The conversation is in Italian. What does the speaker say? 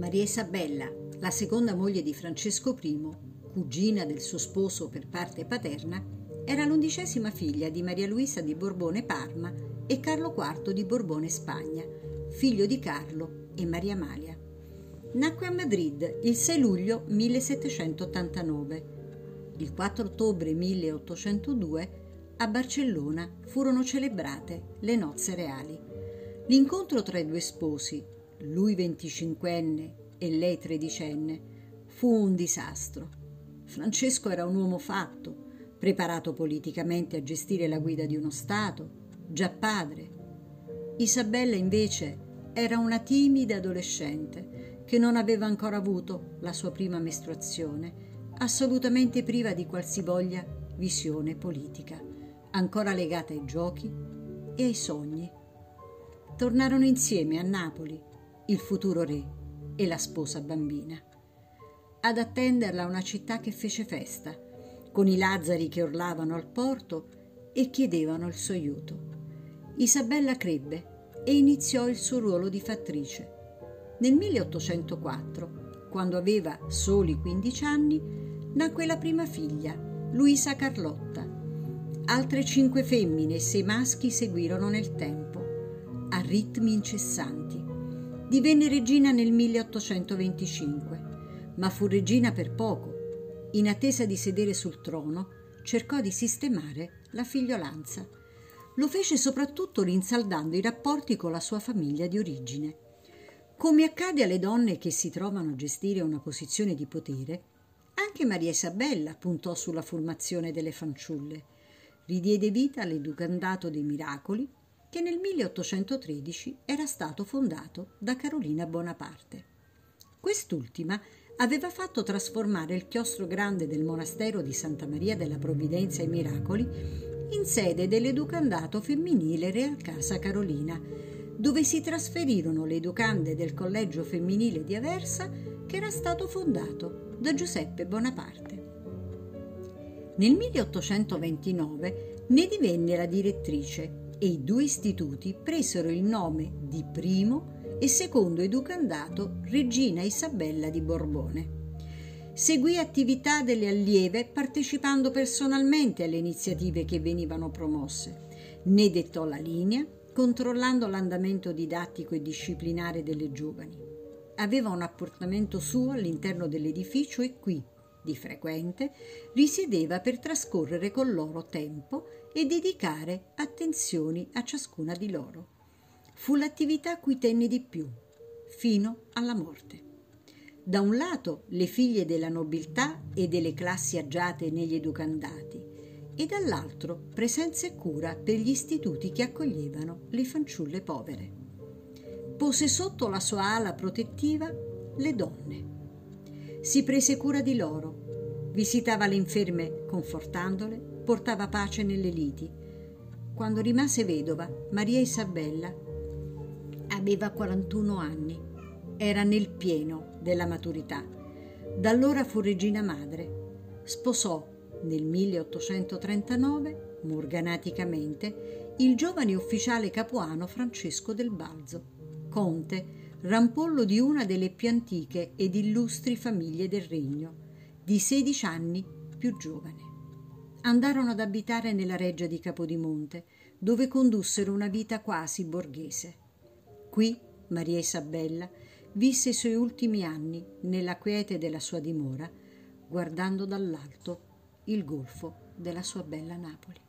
Maria Isabella, la seconda moglie di Francesco I, cugina del suo sposo per parte paterna, era l'undicesima figlia di Maria Luisa di Borbone Parma e Carlo IV di Borbone Spagna, figlio di Carlo e Maria Amalia. Nacque a Madrid il 6 luglio 1789. Il 4 ottobre 1802 a Barcellona furono celebrate le nozze reali. L'incontro tra i due sposi, lui venticinquenne e lei tredicenne, fu un disastro. Francesco era un uomo fatto, preparato politicamente a gestire la guida di uno Stato, già padre. Isabella invece era una timida adolescente che non aveva ancora avuto la sua prima mestruazione, assolutamente priva di qualsivoglia visione politica, ancora legata ai giochi e ai sogni. Tornarono insieme a Napoli il futuro re e la sposa bambina. Ad attenderla una città che fece festa, con i lazzari che urlavano al porto e chiedevano il suo aiuto. Isabella crebbe e iniziò il suo ruolo di fattrice. Nel 1804, quando aveva soli 15 anni, nacque la prima figlia, Luisa Carlotta. Altre cinque femmine e sei maschi seguirono nel tempo, a ritmi incessanti Divenne regina nel 1825, ma fu regina per poco. In attesa di sedere sul trono, cercò di sistemare la figliolanza. Lo fece soprattutto rinsaldando i rapporti con la sua famiglia di origine. Come accade alle donne che si trovano a gestire una posizione di potere, anche Maria Isabella puntò sulla formazione delle fanciulle. Ridiede vita all'Educandato dei Miracoli che nel 1813 era stato fondato da Carolina Bonaparte. Quest'ultima aveva fatto trasformare il chiostro grande del monastero di Santa Maria della Provvidenza e Miracoli in sede dell'educandato femminile Real Casa Carolina, dove si trasferirono le educande del collegio femminile di Aversa che era stato fondato da Giuseppe Bonaparte. Nel 1829 ne divenne la direttrice e i due istituti presero il nome di primo e secondo educandato Regina Isabella di Borbone. Seguì attività delle allieve partecipando personalmente alle iniziative che venivano promosse. Ne dettò la linea, controllando l'andamento didattico e disciplinare delle giovani. Aveva un apportamento suo all'interno dell'edificio e qui, di frequente, risiedeva per trascorrere con loro tempo e dedicare attenzioni a ciascuna di loro. Fu l'attività cui tenne di più, fino alla morte. Da un lato le figlie della nobiltà e delle classi agiate negli educandati, e dall'altro presenza e cura per gli istituti che accoglievano le fanciulle povere. Pose sotto la sua ala protettiva le donne. Si prese cura di loro, visitava le inferme confortandole, portava pace nelle liti. Quando rimase vedova, Maria Isabella aveva 41 anni, era nel pieno della maturità. Da allora fu regina madre. Sposò nel 1839, morganaticamente, il giovane ufficiale capuano Francesco del Balzo, conte, rampollo di una delle più antiche ed illustri famiglie del regno, di 16 anni più giovane andarono ad abitare nella reggia di Capodimonte, dove condussero una vita quasi borghese. Qui Maria Isabella visse i suoi ultimi anni nella quiete della sua dimora, guardando dall'alto il golfo della sua bella Napoli.